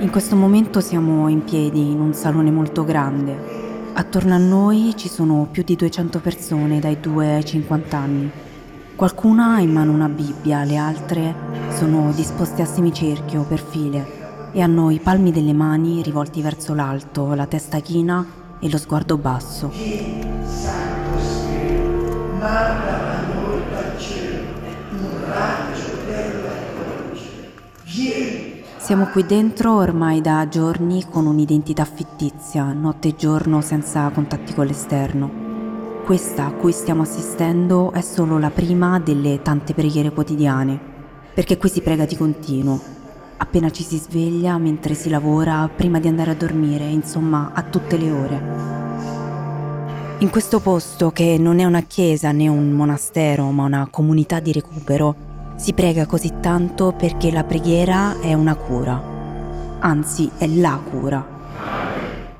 In questo momento siamo in piedi in un salone molto grande. Attorno a noi ci sono più di 200 persone dai 2 ai 50 anni. Qualcuna ha in mano una Bibbia, le altre sono disposte a semicerchio per file e hanno i palmi delle mani rivolti verso l'alto, la testa china e lo sguardo basso. Siamo qui dentro ormai da giorni con un'identità fittizia, notte e giorno senza contatti con l'esterno. Questa a cui stiamo assistendo è solo la prima delle tante preghiere quotidiane, perché qui si prega di continuo, appena ci si sveglia, mentre si lavora, prima di andare a dormire, insomma a tutte le ore. In questo posto, che non è una chiesa né un monastero, ma una comunità di recupero, si prega così tanto perché la preghiera è una cura, anzi è la cura.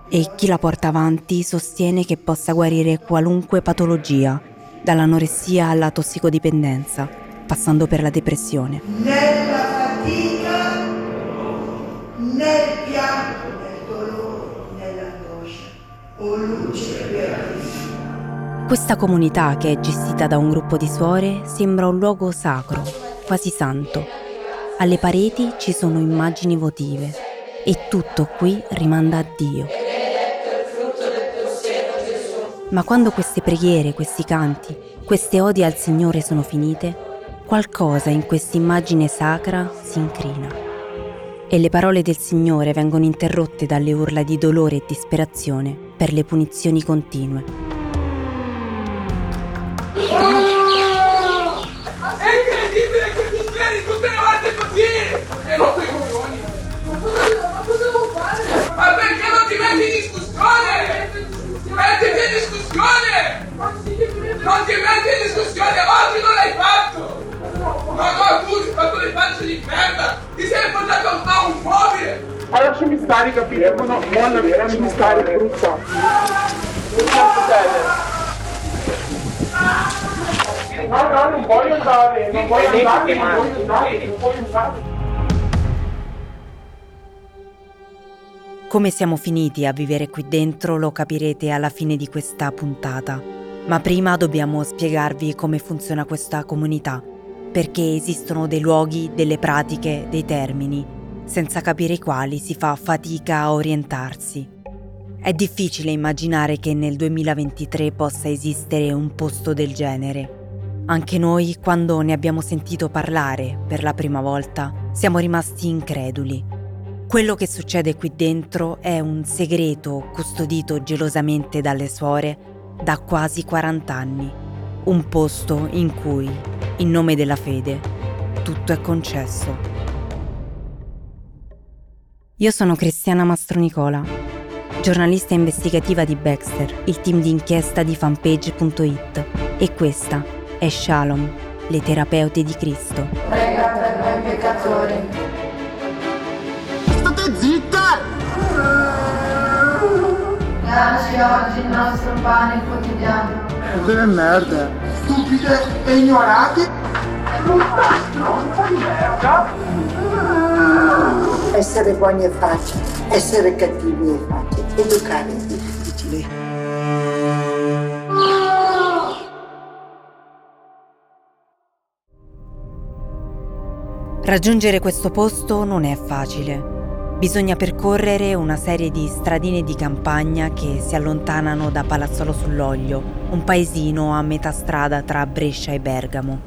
E chi la porta avanti sostiene che possa guarire qualunque patologia, dall'anoressia alla tossicodipendenza, passando per la depressione. Nella fatica, nel pianto, nel dolore, nell'angoscia, o luce beatissima. Questa comunità, che è gestita da un gruppo di suore, sembra un luogo sacro, quasi santo. Alle pareti ci sono immagini votive e tutto qui rimanda a Dio. Ma quando queste preghiere, questi canti, queste odi al Signore sono finite, qualcosa in questa immagine sacra si incrina. E le parole del Signore vengono interrotte dalle urla di dolore e disperazione per le punizioni continue. Perché non ti metti in discussione? Mettiti in discussione! Non ti metti in discussione! Oggi non l'hai fatto! Ma no, tu hai fatto le facce di merda! Ti sei portato a un mobile! Ma lasciami stare, capito? No, no, molla, lasciami stare, brutta. No, no, non voglio andare, non voglio andare, non voglio andare, non voglio andare. Come siamo finiti a vivere qui dentro lo capirete alla fine di questa puntata, ma prima dobbiamo spiegarvi come funziona questa comunità, perché esistono dei luoghi, delle pratiche, dei termini, senza capire i quali si fa fatica a orientarsi. È difficile immaginare che nel 2023 possa esistere un posto del genere. Anche noi, quando ne abbiamo sentito parlare per la prima volta, siamo rimasti increduli quello che succede qui dentro è un segreto custodito gelosamente dalle suore da quasi 40 anni. Un posto in cui, in nome della fede, tutto è concesso. Io sono Cristiana Mastronicola, giornalista investigativa di Baxter, il team di inchiesta di fanpage.it e questa è Shalom, le terapeute di Cristo. Prega per noi peccatori Dacci oggi il nostro pane quotidiano. Delle merda. Stupide e ignorate. Brutta stronza di merda. Essere buoni è facile, essere cattivi è facile, educare è difficile. Raggiungere questo posto non è facile. Bisogna percorrere una serie di stradine di campagna che si allontanano da Palazzolo sull'Oglio, un paesino a metà strada tra Brescia e Bergamo.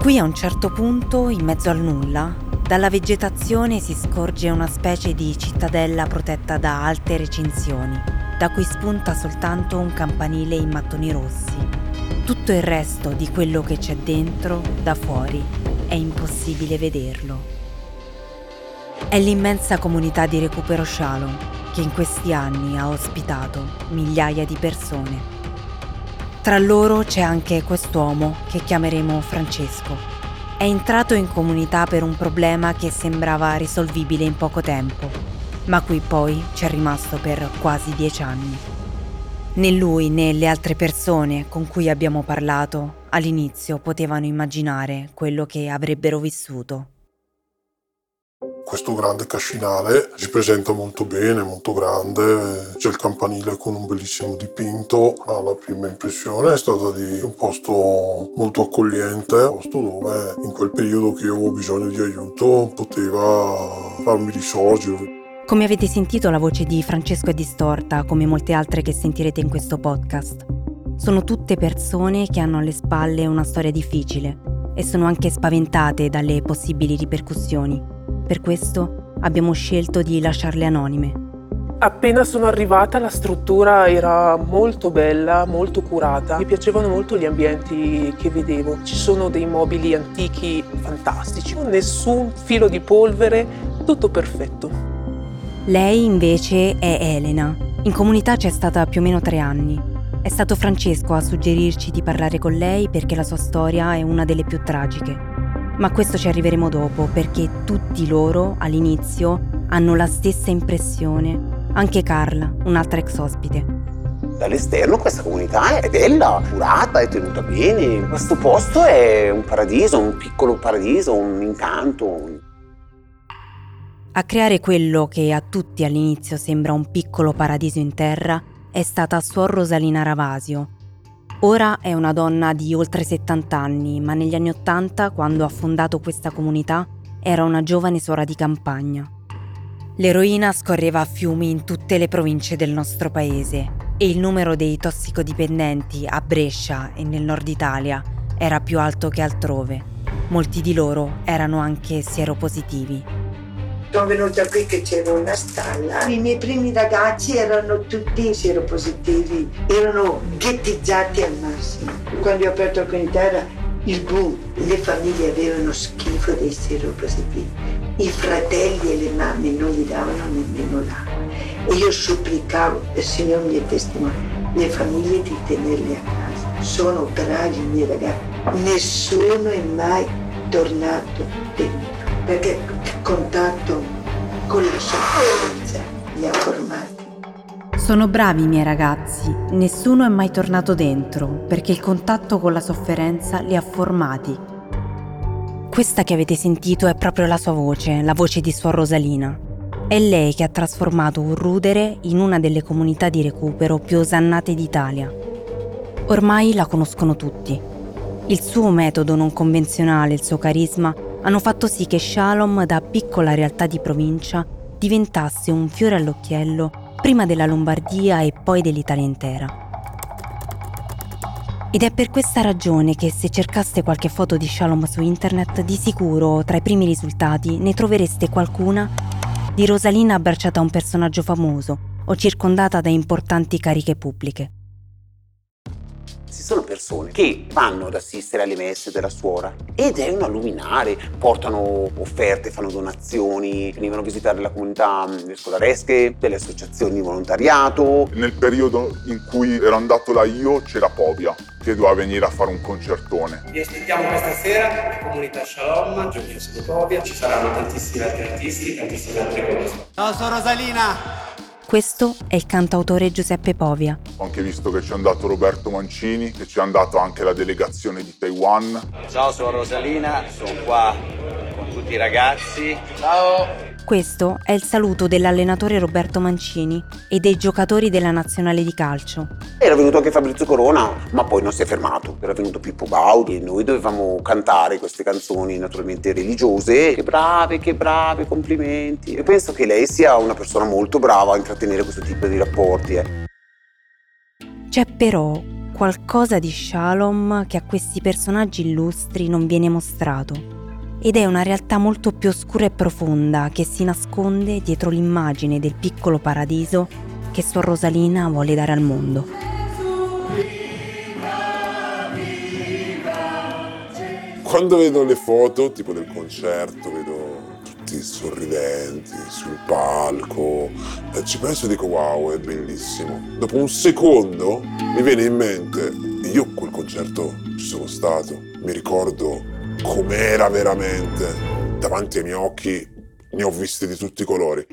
Qui a un certo punto, in mezzo al nulla, dalla vegetazione si scorge una specie di cittadella protetta da alte recinzioni, da cui spunta soltanto un campanile in mattoni rossi. Tutto il resto di quello che c'è dentro, da fuori, è impossibile vederlo. È l'immensa comunità di recupero Shalom che in questi anni ha ospitato migliaia di persone. Tra loro c'è anche quest'uomo che chiameremo Francesco. È entrato in comunità per un problema che sembrava risolvibile in poco tempo, ma qui poi ci è rimasto per quasi dieci anni. Né lui né le altre persone con cui abbiamo parlato all'inizio potevano immaginare quello che avrebbero vissuto. Questo grande cascinale si presenta molto bene, molto grande, c'è il campanile con un bellissimo dipinto. La prima impressione è stata di un posto molto accogliente, un posto dove in quel periodo che io avevo bisogno di aiuto poteva farmi risorgere. Come avete sentito la voce di Francesco è distorta, come molte altre che sentirete in questo podcast. Sono tutte persone che hanno alle spalle una storia difficile e sono anche spaventate dalle possibili ripercussioni. Per questo abbiamo scelto di lasciarle anonime. Appena sono arrivata la struttura era molto bella, molto curata. Mi piacevano molto gli ambienti che vedevo. Ci sono dei mobili antichi fantastici, nessun filo di polvere, tutto perfetto. Lei invece è Elena. In comunità c'è stata più o meno tre anni. È stato Francesco a suggerirci di parlare con lei perché la sua storia è una delle più tragiche. Ma a questo ci arriveremo dopo perché tutti loro, all'inizio, hanno la stessa impressione. Anche Carla, un'altra ex ospite. Dall'esterno questa comunità è bella, curata, è tenuta bene. Questo posto è un paradiso, un piccolo paradiso, un incanto. A creare quello che a tutti all'inizio sembra un piccolo paradiso in terra è stata Suor Rosalina Ravasio. Ora è una donna di oltre 70 anni, ma negli anni 80, quando ha fondato questa comunità, era una giovane suora di campagna. L'eroina scorreva a fiumi in tutte le province del nostro paese e il numero dei tossicodipendenti a Brescia e nel nord Italia era più alto che altrove. Molti di loro erano anche sieropositivi sono venuta qui che c'era una stalla. I miei primi ragazzi erano tutti seropositivi, erano ghettizzati al massimo. Quando ho aperto la comunità era il boom, le famiglie avevano schifo dei seropositivi. I fratelli e le mamme non gli davano nemmeno l'acqua. E io supplicavo, il Signore mi è testimone, le famiglie di tenerli a casa. Sono bravi i miei ragazzi. Nessuno è mai tornato dentro perché il contatto con la sofferenza li ha formati. Sono bravi i miei ragazzi, nessuno è mai tornato dentro perché il contatto con la sofferenza li ha formati. Questa che avete sentito è proprio la sua voce, la voce di Suor Rosalina. È lei che ha trasformato un rudere in una delle comunità di recupero più osannate d'Italia. Ormai la conoscono tutti. Il suo metodo non convenzionale, il suo carisma hanno fatto sì che Shalom, da piccola realtà di provincia, diventasse un fiore all'occhiello prima della Lombardia e poi dell'Italia intera. Ed è per questa ragione che se cercaste qualche foto di Shalom su internet, di sicuro tra i primi risultati ne trovereste qualcuna di Rosalina abbracciata a un personaggio famoso o circondata da importanti cariche pubbliche persone che vanno ad assistere alle messe della suora ed è una luminare, portano offerte, fanno donazioni, venivano a visitare la comunità mm, scolaresche, delle associazioni di volontariato. Nel periodo in cui ero andato là io c'era Povia che doveva venire a fare un concertone. Vi aspettiamo questa sera Comunità Shalom, Giorgio Povia, ci saranno tantissimi altri artisti, tantissime altre cose. Ciao, sono Rosalina! Questo è il cantautore Giuseppe Povia. Ho anche visto che ci è andato Roberto Mancini, che ci è andato anche la delegazione di Taiwan. Ciao, sono Rosalina, sono qua con tutti i ragazzi. Ciao! Questo è il saluto dell'allenatore Roberto Mancini e dei giocatori della nazionale di calcio. Era venuto anche Fabrizio Corona, ma poi non si è fermato. Era venuto Pippo Baudi e noi dovevamo cantare queste canzoni naturalmente religiose. Che brave, che brave, complimenti. E penso che lei sia una persona molto brava a intrattenere questo tipo di rapporti. Eh. C'è però qualcosa di Shalom che a questi personaggi illustri non viene mostrato ed è una realtà molto più oscura e profonda che si nasconde dietro l'immagine del piccolo paradiso che Sor Rosalina vuole dare al mondo. Quando vedo le foto, tipo del concerto, vedo tutti sorridenti sul palco, e ci penso e dico wow, è bellissimo. Dopo un secondo mi viene in mente, io quel concerto ci sono stato, mi ricordo com'era veramente, davanti ai miei occhi ne ho visti di tutti i colori.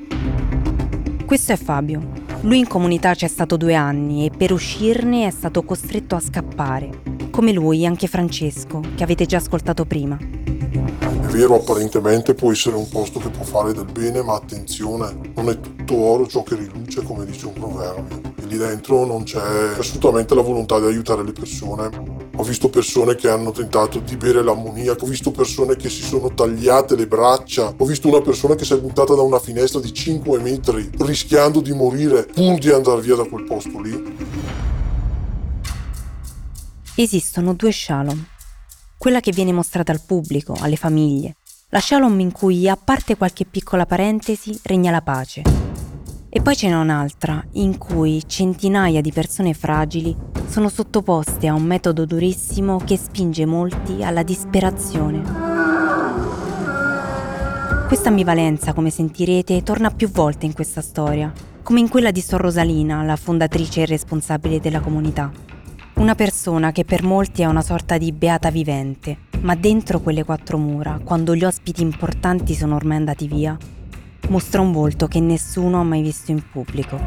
Questo è Fabio. Lui in comunità c'è stato due anni e per uscirne è stato costretto a scappare. Come lui anche Francesco, che avete già ascoltato prima. È vero, apparentemente può essere un posto che può fare del bene, ma attenzione, non è tutto oro ciò che riluce, come dice un proverbio lì dentro non c'è assolutamente la volontà di aiutare le persone. Ho visto persone che hanno tentato di bere l'ammoniaco, ho visto persone che si sono tagliate le braccia, ho visto una persona che si è buttata da una finestra di 5 metri rischiando di morire pur di andare via da quel posto lì. Esistono due shalom. Quella che viene mostrata al pubblico, alle famiglie. La shalom in cui, a parte qualche piccola parentesi, regna la pace e poi ce n'è un'altra, in cui centinaia di persone fragili sono sottoposte a un metodo durissimo che spinge molti alla disperazione. Questa ambivalenza, come sentirete, torna più volte in questa storia, come in quella di Sor Rosalina, la fondatrice e responsabile della comunità. Una persona che per molti è una sorta di beata vivente, ma dentro quelle quattro mura, quando gli ospiti importanti sono ormai andati via, mostra un volto che nessuno ha mai visto in pubblico.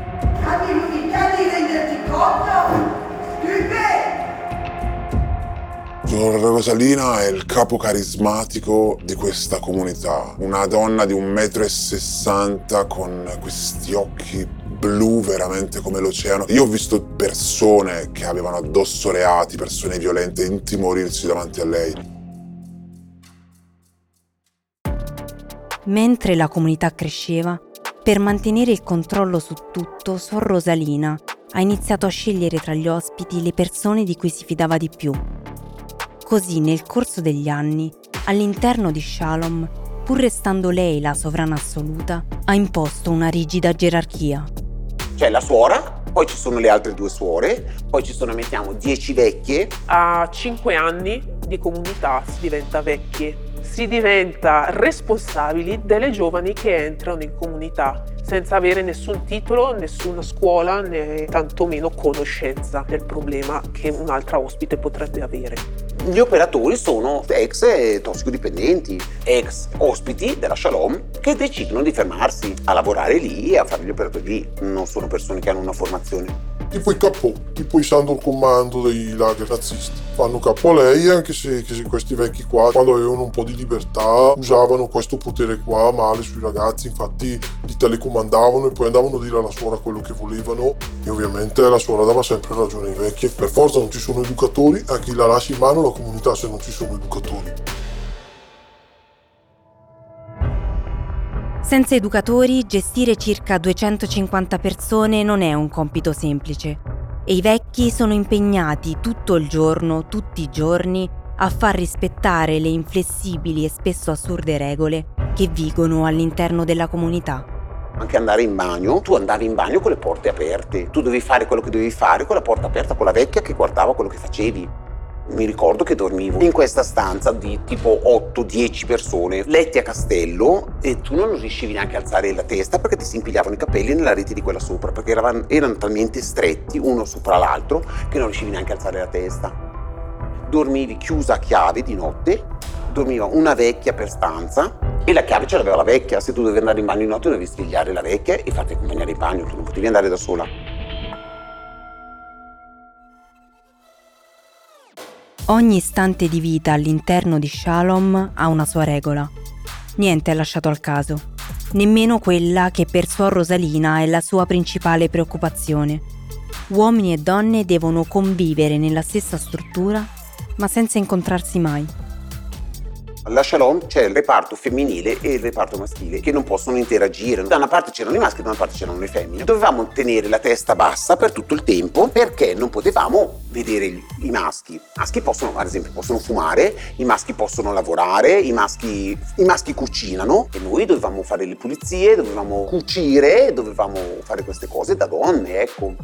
Signora Rosalina è il capo carismatico di questa comunità, una donna di un metro e sessanta con questi occhi blu veramente come l'oceano. Io ho visto persone che avevano addosso reati, persone violente, intimorirsi davanti a lei. Mentre la comunità cresceva, per mantenere il controllo su tutto, Sor Rosalina ha iniziato a scegliere tra gli ospiti le persone di cui si fidava di più. Così nel corso degli anni, all'interno di Shalom, pur restando lei la sovrana assoluta, ha imposto una rigida gerarchia. C'è la suora, poi ci sono le altre due suore, poi ci sono, mettiamo, dieci vecchie. A cinque anni di comunità si diventa vecchie si diventa responsabili delle giovani che entrano in comunità senza avere nessun titolo, nessuna scuola né tantomeno conoscenza del problema che un'altra ospite potrebbe avere. Gli operatori sono ex tossicodipendenti, ex ospiti della Shalom che decidono di fermarsi a lavorare lì e a fare gli operatori lì. Non sono persone che hanno una formazione tipo i capo, tipo i Sandor Comando dei lager nazisti. Fanno capo a lei anche se, se, questi vecchi qua, quando avevano un po' di libertà, usavano questo potere qua male sui ragazzi, infatti li telecomandavano e poi andavano a dire alla suora quello che volevano e ovviamente la suora dava sempre ragione ai vecchi. Per forza non ci sono educatori, a chi la lascia in mano la comunità se non ci sono educatori. Senza educatori, gestire circa 250 persone non è un compito semplice. E i vecchi sono impegnati tutto il giorno, tutti i giorni, a far rispettare le inflessibili e spesso assurde regole che vigono all'interno della comunità. Anche andare in bagno, tu andavi in bagno con le porte aperte, tu dovevi fare quello che dovevi fare con la porta aperta, con la vecchia che guardava quello che facevi mi ricordo che dormivo in questa stanza di tipo 8-10 persone, letti a castello e tu non riuscivi neanche a alzare la testa perché ti si impigliavano i capelli nella rete di quella sopra, perché erano, erano talmente stretti uno sopra l'altro che non riuscivi neanche a alzare la testa. Dormivi chiusa a chiave di notte, dormiva una vecchia per stanza e la chiave ce l'aveva la vecchia, se tu dovevi andare in bagno di notte dovevi svegliare la vecchia e farti accompagnare in bagno, tu non potevi andare da sola. Ogni istante di vita all'interno di Shalom ha una sua regola. Niente è lasciato al caso, nemmeno quella che per Suor Rosalina è la sua principale preoccupazione. Uomini e donne devono convivere nella stessa struttura, ma senza incontrarsi mai. Alla Shalom c'è il reparto femminile e il reparto maschile che non possono interagire. Da una parte c'erano i maschi, da una parte c'erano le femmine. Dovevamo tenere la testa bassa per tutto il tempo perché non potevamo vedere i maschi. I maschi possono, ad esempio, possono fumare, i maschi possono lavorare, i maschi, i maschi cucinano e noi dovevamo fare le pulizie, dovevamo cucire, dovevamo fare queste cose da donne, ecco.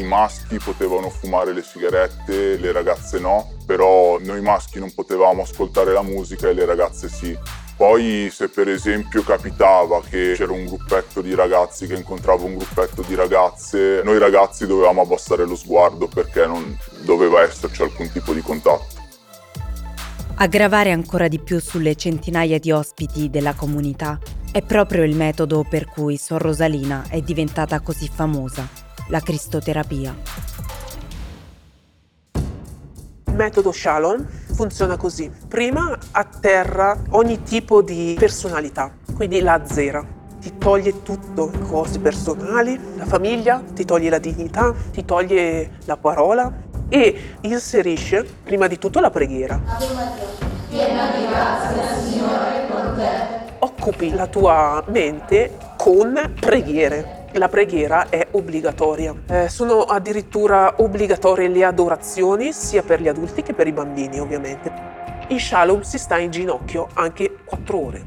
I maschi potevano fumare le sigarette, le ragazze no, però noi maschi non potevamo ascoltare la musica e le ragazze sì. Poi se per esempio capitava che c'era un gruppetto di ragazzi che incontrava un gruppetto di ragazze, noi ragazzi dovevamo abbassare lo sguardo perché non doveva esserci alcun tipo di contatto. Aggravare ancora di più sulle centinaia di ospiti della comunità è proprio il metodo per cui Sor Rosalina è diventata così famosa, la cristoterapia. Il metodo Shalom funziona così. Prima atterra ogni tipo di personalità, quindi la zera. Ti toglie tutto, cose personali, la famiglia, ti toglie la dignità, ti toglie la parola e inserisce prima di tutto la preghiera. Piena di grazia, Signore, con te occupi la tua mente con preghiere. La preghiera è obbligatoria. Eh, sono addirittura obbligatorie le adorazioni sia per gli adulti che per i bambini, ovviamente. In Shalom si sta in ginocchio anche 4 ore.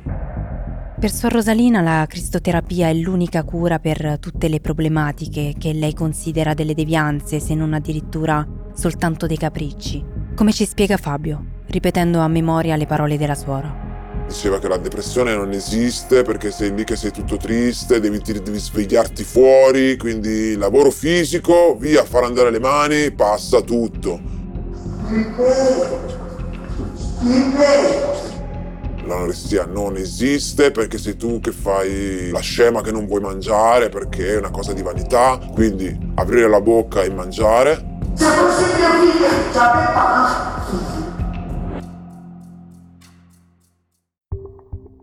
Per Sor Rosalina la cristoterapia è l'unica cura per tutte le problematiche che lei considera delle devianze, se non addirittura soltanto dei capricci. Come ci spiega Fabio, ripetendo a memoria le parole della suora diceva che la depressione non esiste perché sei lì che sei tutto triste, devi, devi svegliarti fuori, quindi lavoro fisico, via, far andare le mani, passa tutto. L'anoressia non esiste perché sei tu che fai la scema che non vuoi mangiare perché è una cosa di vanità, quindi aprire la bocca e mangiare.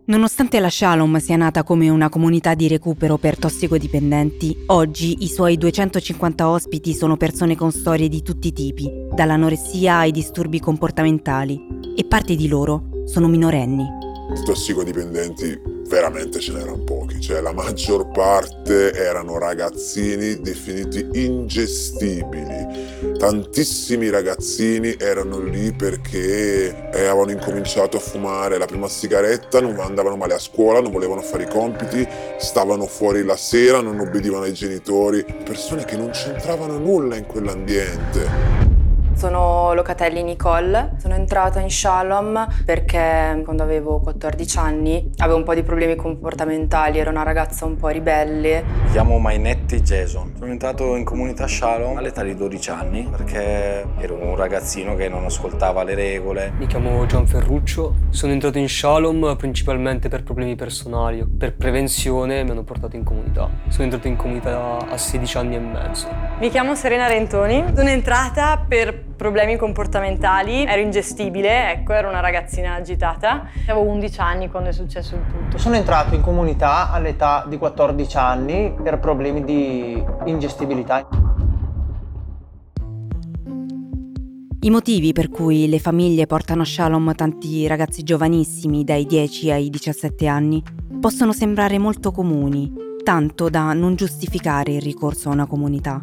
Nonostante la Shalom sia nata come una comunità di recupero per tossicodipendenti, oggi i suoi 250 ospiti sono persone con storie di tutti i tipi, dall'anoressia ai disturbi comportamentali, e parte di loro sono minorenni. I tossicodipendenti veramente ce n'erano pochi, cioè la maggior parte erano ragazzini definiti ingestibili. Tantissimi ragazzini erano lì perché avevano incominciato a fumare la prima sigaretta, non andavano male a scuola, non volevano fare i compiti, stavano fuori la sera, non obbedivano ai genitori, persone che non c'entravano nulla in quell'ambiente. Sono Locatelli Nicole, sono entrata in Shalom perché quando avevo 14 anni avevo un po' di problemi comportamentali, ero una ragazza un po' ribelle. Mi chiamo Mainetti Jason, sono entrato in comunità Shalom all'età di 12 anni perché ero un ragazzino che non ascoltava le regole. Mi chiamo Gian Ferruccio, sono entrato in Shalom principalmente per problemi personali, per prevenzione mi hanno portato in comunità. Sono entrato in comunità a 16 anni e mezzo. Mi chiamo Serena Rentoni, sono entrata per problemi comportamentali, ero ingestibile, ecco, ero una ragazzina agitata. Avevo 11 anni quando è successo il tutto. Sono entrato in comunità all'età di 14 anni per problemi di ingestibilità. I motivi per cui le famiglie portano a Shalom tanti ragazzi giovanissimi dai 10 ai 17 anni possono sembrare molto comuni, tanto da non giustificare il ricorso a una comunità.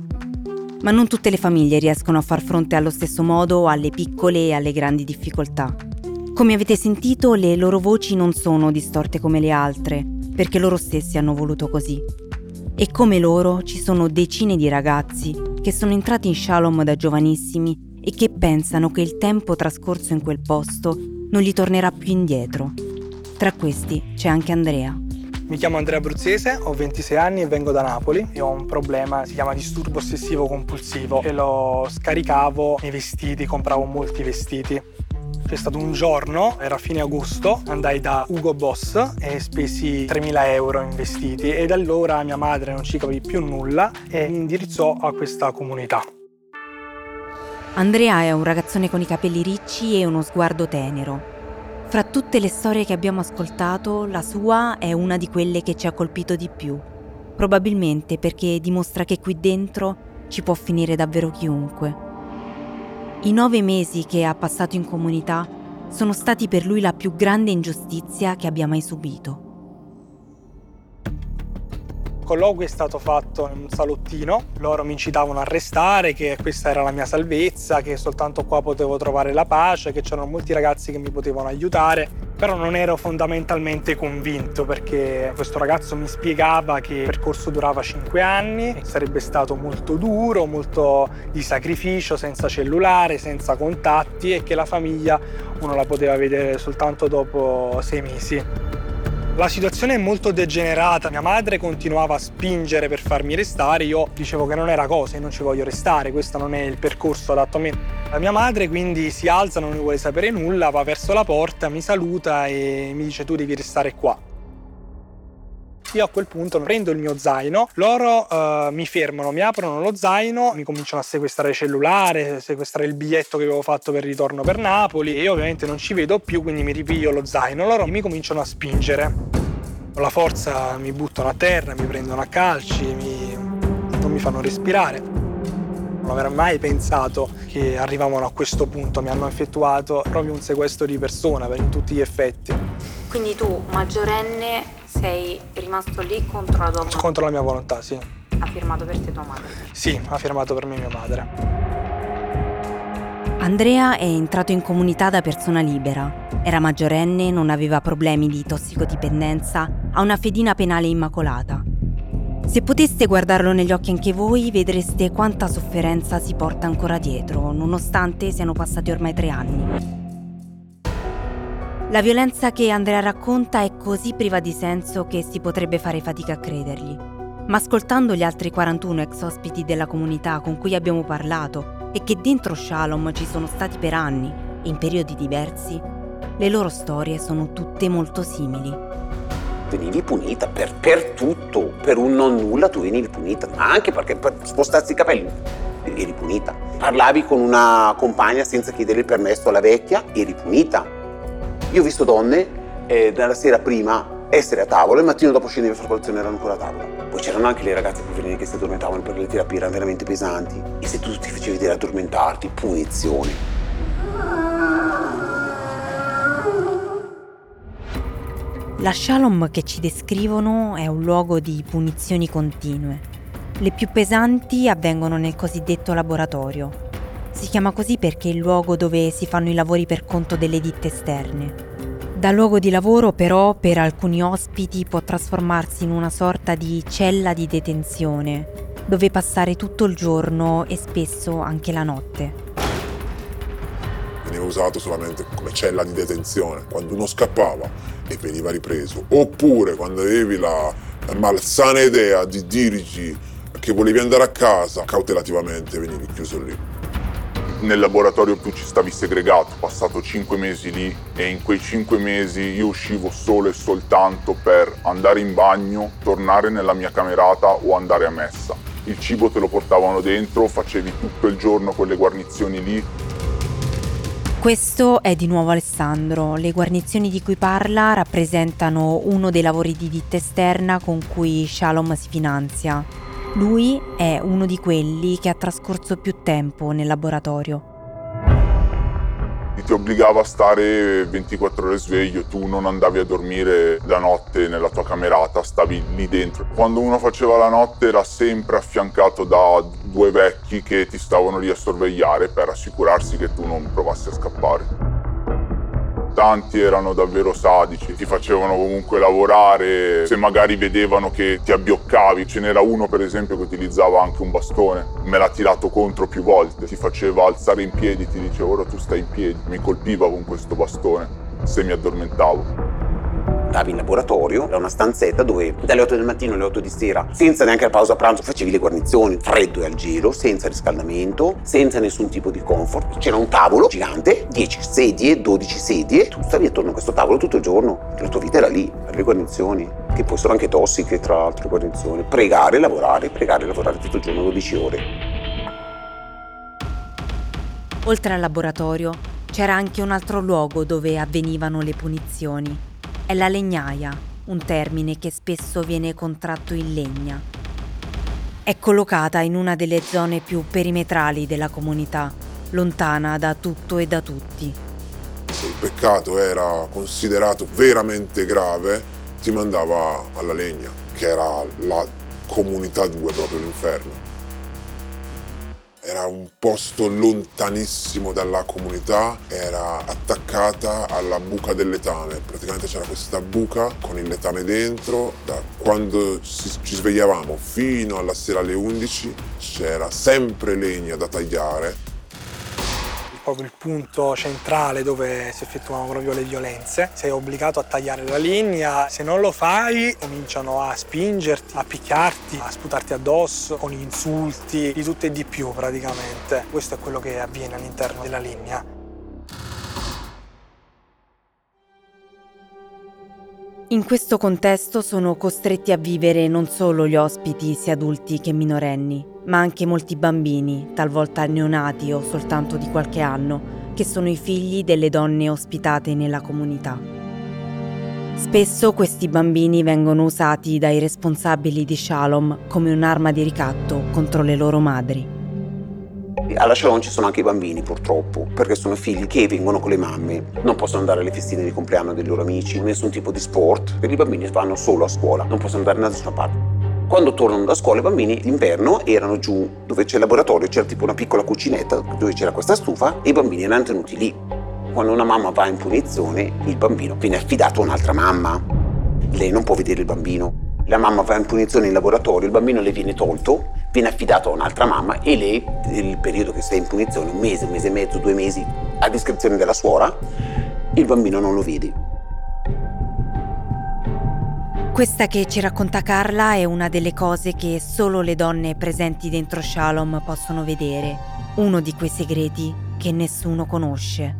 Ma non tutte le famiglie riescono a far fronte allo stesso modo alle piccole e alle grandi difficoltà. Come avete sentito, le loro voci non sono distorte come le altre, perché loro stessi hanno voluto così. E come loro ci sono decine di ragazzi che sono entrati in Shalom da giovanissimi e che pensano che il tempo trascorso in quel posto non gli tornerà più indietro. Tra questi c'è anche Andrea. Mi chiamo Andrea Bruzzese, ho 26 anni e vengo da Napoli e ho un problema, si chiama disturbo ossessivo compulsivo e lo scaricavo nei vestiti, compravo molti vestiti. C'è stato un giorno, era fine agosto, andai da Ugo Boss e spesi 3.000 euro in vestiti e da allora mia madre non ci capì più nulla e mi indirizzò a questa comunità. Andrea è un ragazzone con i capelli ricci e uno sguardo tenero. Fra tutte le storie che abbiamo ascoltato, la sua è una di quelle che ci ha colpito di più, probabilmente perché dimostra che qui dentro ci può finire davvero chiunque. I nove mesi che ha passato in comunità sono stati per lui la più grande ingiustizia che abbia mai subito colloquio è stato fatto in un salottino, loro mi incitavano a restare, che questa era la mia salvezza, che soltanto qua potevo trovare la pace, che c'erano molti ragazzi che mi potevano aiutare. però non ero fondamentalmente convinto perché questo ragazzo mi spiegava che il percorso durava 5 anni, sarebbe stato molto duro, molto di sacrificio, senza cellulare, senza contatti e che la famiglia uno la poteva vedere soltanto dopo 6 mesi. La situazione è molto degenerata, mia madre continuava a spingere per farmi restare, io dicevo che non era cosa, io non ci voglio restare, questo non è il percorso adatto a me. La mia madre quindi si alza, non ne vuole sapere nulla, va verso la porta, mi saluta e mi dice tu devi restare qua. Io a quel punto prendo il mio zaino, loro uh, mi fermano, mi aprono lo zaino, mi cominciano a sequestrare il cellulare, sequestrare il biglietto che avevo fatto per il ritorno per Napoli e io ovviamente non ci vedo più, quindi mi ripiglio lo zaino. Loro mi cominciano a spingere. Con la forza mi buttano a terra, mi prendono a calci, mi... non mi fanno respirare. Non avrei mai pensato che arrivavano a questo punto, mi hanno effettuato proprio un sequestro di persona per tutti gli effetti. Quindi tu, maggiorenne, sei rimasto lì contro la tua volontà? Contro la mia volontà, sì. Ha firmato per te tua madre? Sì, ha firmato per me mia madre. Andrea è entrato in comunità da persona libera. Era maggiorenne, non aveva problemi di tossicodipendenza, ha una fedina penale immacolata. Se poteste guardarlo negli occhi anche voi, vedreste quanta sofferenza si porta ancora dietro, nonostante siano passati ormai tre anni. La violenza che Andrea racconta è così priva di senso che si potrebbe fare fatica a credergli. Ma ascoltando gli altri 41 ex ospiti della comunità con cui abbiamo parlato e che dentro Shalom ci sono stati per anni in periodi diversi, le loro storie sono tutte molto simili. Venivi punita per, per tutto, per un non nulla tu venivi punita, ma anche perché per spostarsi i capelli eri punita. Parlavi con una compagna senza chiedere il permesso alla vecchia, eri punita io ho visto donne eh, dalla sera prima essere a tavola e il mattino dopo scendere a fare colazione erano ancora a tavola. Poi c'erano anche le ragazze poverine che si addormentavano perché le terapie erano veramente pesanti. E se tu ti facevi vedere addormentarti, punizione. La Shalom che ci descrivono è un luogo di punizioni continue. Le più pesanti avvengono nel cosiddetto laboratorio, si chiama così perché è il luogo dove si fanno i lavori per conto delle ditte esterne. Da luogo di lavoro però per alcuni ospiti può trasformarsi in una sorta di cella di detenzione, dove passare tutto il giorno e spesso anche la notte. Veniva usato solamente come cella di detenzione, quando uno scappava e veniva ripreso, oppure quando avevi la, malsana idea di dirgli che volevi andare a casa, cautelativamente venivi chiuso lì nel laboratorio tu ci stavi segregato, passato cinque mesi lì e in quei cinque mesi io uscivo solo e soltanto per andare in bagno, tornare nella mia camerata o andare a messa. Il cibo te lo portavano dentro, facevi tutto il giorno quelle guarnizioni lì. Questo è di nuovo Alessandro. Le guarnizioni di cui parla rappresentano uno dei lavori di ditta esterna con cui Shalom si finanzia. Lui è uno di quelli che ha trascorso più tempo nel laboratorio. Ti obbligava a stare 24 ore sveglio, tu non andavi a dormire la notte nella tua camerata, stavi lì dentro. Quando uno faceva la notte era sempre affiancato da due vecchi che ti stavano lì a sorvegliare per assicurarsi che tu non provassi a scappare tanti erano davvero sadici, ti facevano comunque lavorare, se magari vedevano che ti abbioccavi, ce n'era uno per esempio che utilizzava anche un bastone, me l'ha tirato contro più volte, ti faceva alzare in piedi, ti diceva ora tu stai in piedi, mi colpiva con questo bastone se mi addormentavo andavi in laboratorio, era una stanzetta dove dalle 8 del mattino alle 8 di sera, senza neanche la pausa pranzo, facevi le guarnizioni, freddo e al gelo, senza riscaldamento, senza nessun tipo di comfort. C'era un tavolo gigante, 10 sedie, 12 sedie, tu stavi attorno a questo tavolo tutto il giorno, la tua vita era lì, per le guarnizioni, che poi sono anche tossiche tra altre guarnizioni. Pregare, lavorare, pregare, lavorare tutto il giorno, 12 ore. Oltre al laboratorio, c'era anche un altro luogo dove avvenivano le punizioni è la legnaia, un termine che spesso viene contratto in legna. È collocata in una delle zone più perimetrali della comunità, lontana da tutto e da tutti. Se il peccato era considerato veramente grave, ti mandava alla legna, che era la comunità 2, proprio l'inferno. Era un posto lontanissimo dalla comunità, era attaccata alla buca del letame. Praticamente c'era questa buca con il letame dentro, da quando ci svegliavamo fino alla sera alle 11 c'era sempre legna da tagliare proprio il punto centrale dove si effettuano proprio le violenze. Sei obbligato a tagliare la linea, se non lo fai cominciano a spingerti, a picchiarti, a sputarti addosso con insulti, di tutto e di più praticamente. Questo è quello che avviene all'interno della linea. In questo contesto sono costretti a vivere non solo gli ospiti sia adulti che minorenni, ma anche molti bambini, talvolta neonati o soltanto di qualche anno, che sono i figli delle donne ospitate nella comunità. Spesso questi bambini vengono usati dai responsabili di Shalom come un'arma di ricatto contro le loro madri. Alla Shalom ci sono anche i bambini purtroppo, perché sono figli che vengono con le mamme, non possono andare alle festine di compleanno dei loro amici, nessun tipo di sport, perché i bambini vanno solo a scuola, non possono andare da nessuna parte. Quando tornano da scuola i bambini d'inverno erano giù dove c'è il laboratorio, c'era tipo una piccola cucinetta dove c'era questa stufa e i bambini erano tenuti lì. Quando una mamma va in punizione il bambino viene affidato a un'altra mamma. Lei non può vedere il bambino. La mamma va in punizione in laboratorio, il bambino le viene tolto viene affidato a un'altra mamma e lei, il periodo che sta in punizione, un mese, un mese e mezzo, due mesi, a discrezione della suora, il bambino non lo vede. Questa che ci racconta Carla è una delle cose che solo le donne presenti dentro Shalom possono vedere, uno di quei segreti che nessuno conosce.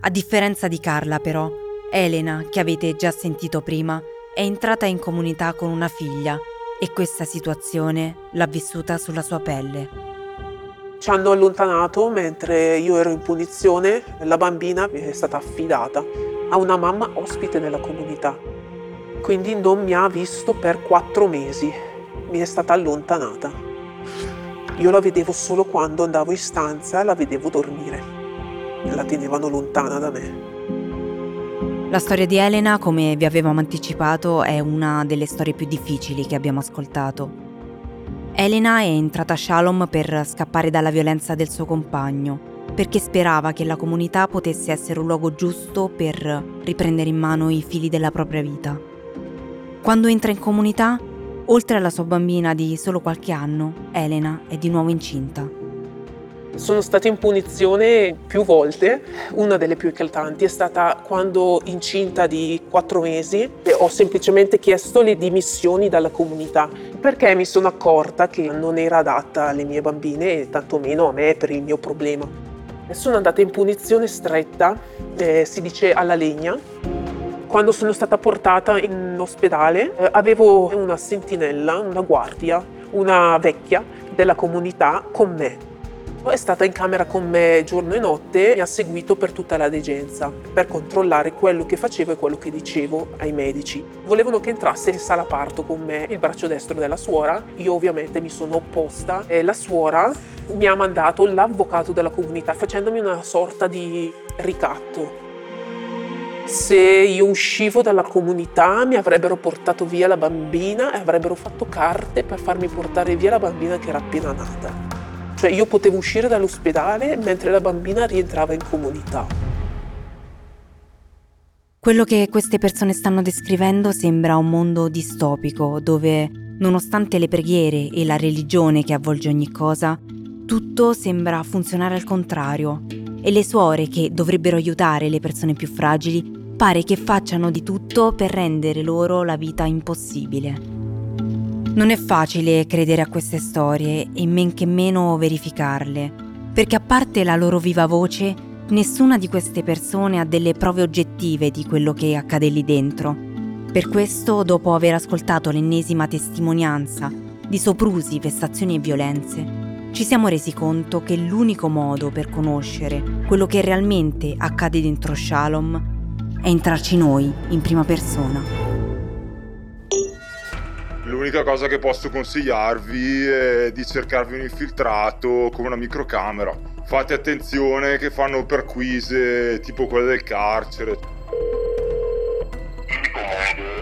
A differenza di Carla però, Elena, che avete già sentito prima, è entrata in comunità con una figlia e questa situazione l'ha vissuta sulla sua pelle. Ci hanno allontanato mentre io ero in punizione, la bambina è stata affidata a una mamma ospite nella comunità, quindi non mi ha visto per quattro mesi, mi è stata allontanata. Io la vedevo solo quando andavo in stanza, la vedevo dormire, la tenevano lontana da me. La storia di Elena, come vi avevamo anticipato, è una delle storie più difficili che abbiamo ascoltato. Elena è entrata a Shalom per scappare dalla violenza del suo compagno, perché sperava che la comunità potesse essere un luogo giusto per riprendere in mano i fili della propria vita. Quando entra in comunità, oltre alla sua bambina di solo qualche anno, Elena è di nuovo incinta. Sono stata in punizione più volte, una delle più eclatanti è stata quando incinta di quattro mesi ho semplicemente chiesto le dimissioni dalla comunità perché mi sono accorta che non era adatta alle mie bambine e tantomeno a me per il mio problema. Sono andata in punizione stretta, eh, si dice alla legna. Quando sono stata portata in ospedale eh, avevo una sentinella, una guardia, una vecchia della comunità con me è stata in camera con me giorno e notte e ha seguito per tutta la degenza per controllare quello che facevo e quello che dicevo ai medici. Volevano che entrasse in sala parto con me il braccio destro della suora, io ovviamente mi sono opposta e la suora mi ha mandato l'avvocato della comunità facendomi una sorta di ricatto. Se io uscivo dalla comunità mi avrebbero portato via la bambina e avrebbero fatto carte per farmi portare via la bambina che era appena nata. Cioè io potevo uscire dall'ospedale mentre la bambina rientrava in comunità. Quello che queste persone stanno descrivendo sembra un mondo distopico dove, nonostante le preghiere e la religione che avvolge ogni cosa, tutto sembra funzionare al contrario e le suore che dovrebbero aiutare le persone più fragili pare che facciano di tutto per rendere loro la vita impossibile. Non è facile credere a queste storie e men che meno verificarle, perché a parte la loro viva voce, nessuna di queste persone ha delle prove oggettive di quello che accade lì dentro. Per questo, dopo aver ascoltato l'ennesima testimonianza di soprusi, vessazioni e violenze, ci siamo resi conto che l'unico modo per conoscere quello che realmente accade dentro Shalom è entrarci noi in prima persona. L'unica cosa che posso consigliarvi è di cercarvi un infiltrato con una microcamera. Fate attenzione che fanno perquise tipo quelle del carcere. L'unico modo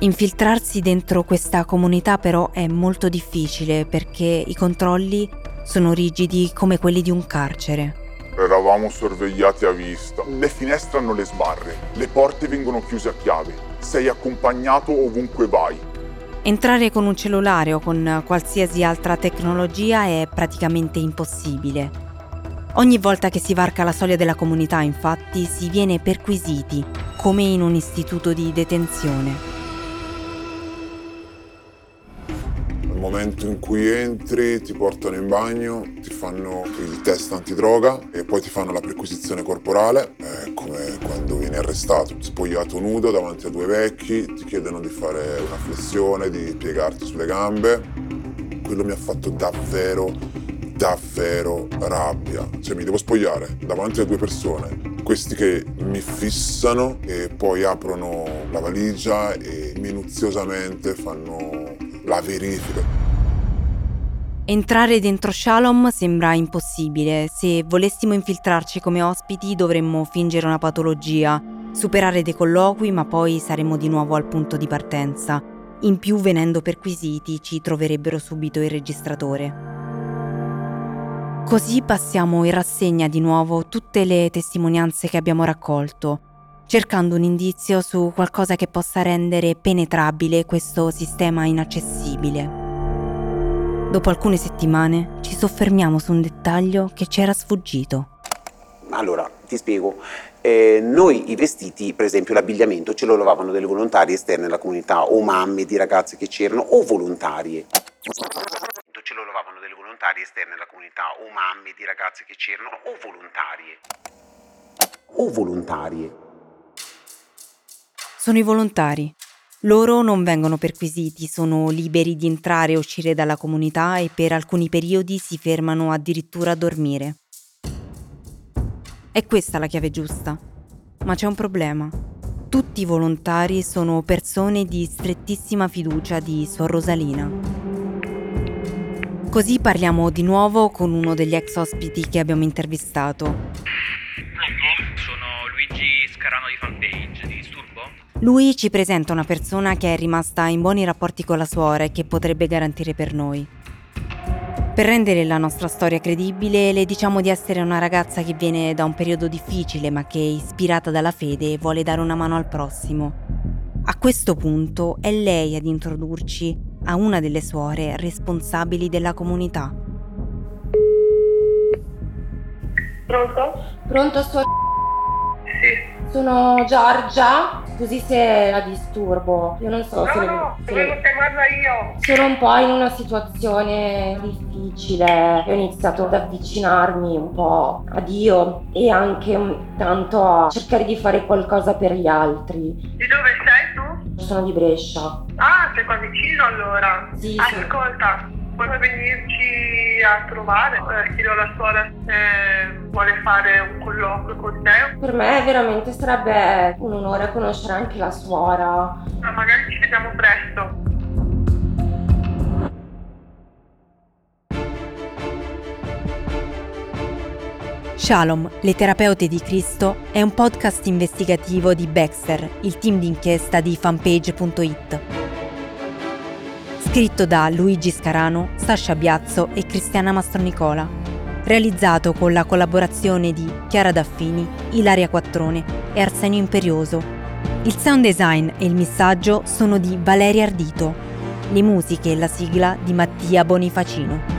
Infiltrarsi dentro questa comunità però è molto difficile perché i controlli sono rigidi come quelli di un carcere. Eravamo sorvegliati a vista. Le finestre hanno le sbarre, le porte vengono chiuse a chiave. Sei accompagnato ovunque vai. Entrare con un cellulare o con qualsiasi altra tecnologia è praticamente impossibile. Ogni volta che si varca la soglia della comunità, infatti, si viene perquisiti, come in un istituto di detenzione. Momento in cui entri ti portano in bagno, ti fanno il test antidroga e poi ti fanno la perquisizione corporale, è come quando vieni arrestato, spogliato nudo davanti a due vecchi, ti chiedono di fare una flessione, di piegarti sulle gambe. Quello mi ha fatto davvero, davvero rabbia. Cioè mi devo spogliare davanti a due persone, questi che mi fissano e poi aprono la valigia e minuziosamente fanno la verifica. Entrare dentro Shalom sembra impossibile. Se volessimo infiltrarci come ospiti dovremmo fingere una patologia, superare dei colloqui, ma poi saremmo di nuovo al punto di partenza. In più, venendo perquisiti, ci troverebbero subito il registratore. Così passiamo in rassegna di nuovo tutte le testimonianze che abbiamo raccolto cercando un indizio su qualcosa che possa rendere penetrabile questo sistema inaccessibile. Dopo alcune settimane ci soffermiamo su un dettaglio che ci era sfuggito. Allora, ti spiego. Eh, noi i vestiti, per esempio l'abbigliamento, ce lo lavavano delle volontarie esterne alla comunità, o mamme di ragazze che c'erano, o volontarie. Ce lo lavavano delle volontarie esterne alla comunità, o mamme di ragazze che c'erano, o volontarie. O volontarie sono i volontari. Loro non vengono perquisiti, sono liberi di entrare e uscire dalla comunità e per alcuni periodi si fermano addirittura a dormire. È questa la chiave giusta. Ma c'è un problema. Tutti i volontari sono persone di strettissima fiducia di Sor Rosalina. Così parliamo di nuovo con uno degli ex ospiti che abbiamo intervistato. Lui ci presenta una persona che è rimasta in buoni rapporti con la suora e che potrebbe garantire per noi. Per rendere la nostra storia credibile, le diciamo di essere una ragazza che viene da un periodo difficile ma che, ispirata dalla fede, vuole dare una mano al prossimo. A questo punto è lei ad introdurci a una delle suore responsabili della comunità. Pronto? Pronto, suora? Sì. Sono Giorgia, scusi se la disturbo. Io non so no, se. No, se volevo chiamarla io. Sono un po' in una situazione difficile. Ho iniziato ad avvicinarmi un po' a Dio e anche tanto a cercare di fare qualcosa per gli altri. Di dove sei tu? Sono di Brescia. Ah, sei qua vicino allora. Sì, Ascolta, sì. Puoi venirci a trovare, eh, chiedo alla scuola se vuole fare un colloquio con te. Per me veramente sarebbe un onore conoscere anche la suora. Ma magari ci vediamo presto. Shalom, le terapeute di Cristo, è un podcast investigativo di Baxter, il team d'inchiesta di fanpage.it scritto da Luigi Scarano, Sasha Biazzo e Cristiana Mastronicola, realizzato con la collaborazione di Chiara Daffini, Ilaria Quattrone e Arsenio Imperioso. Il sound design e il missaggio sono di Valeria Ardito, le musiche e la sigla di Mattia Bonifacino.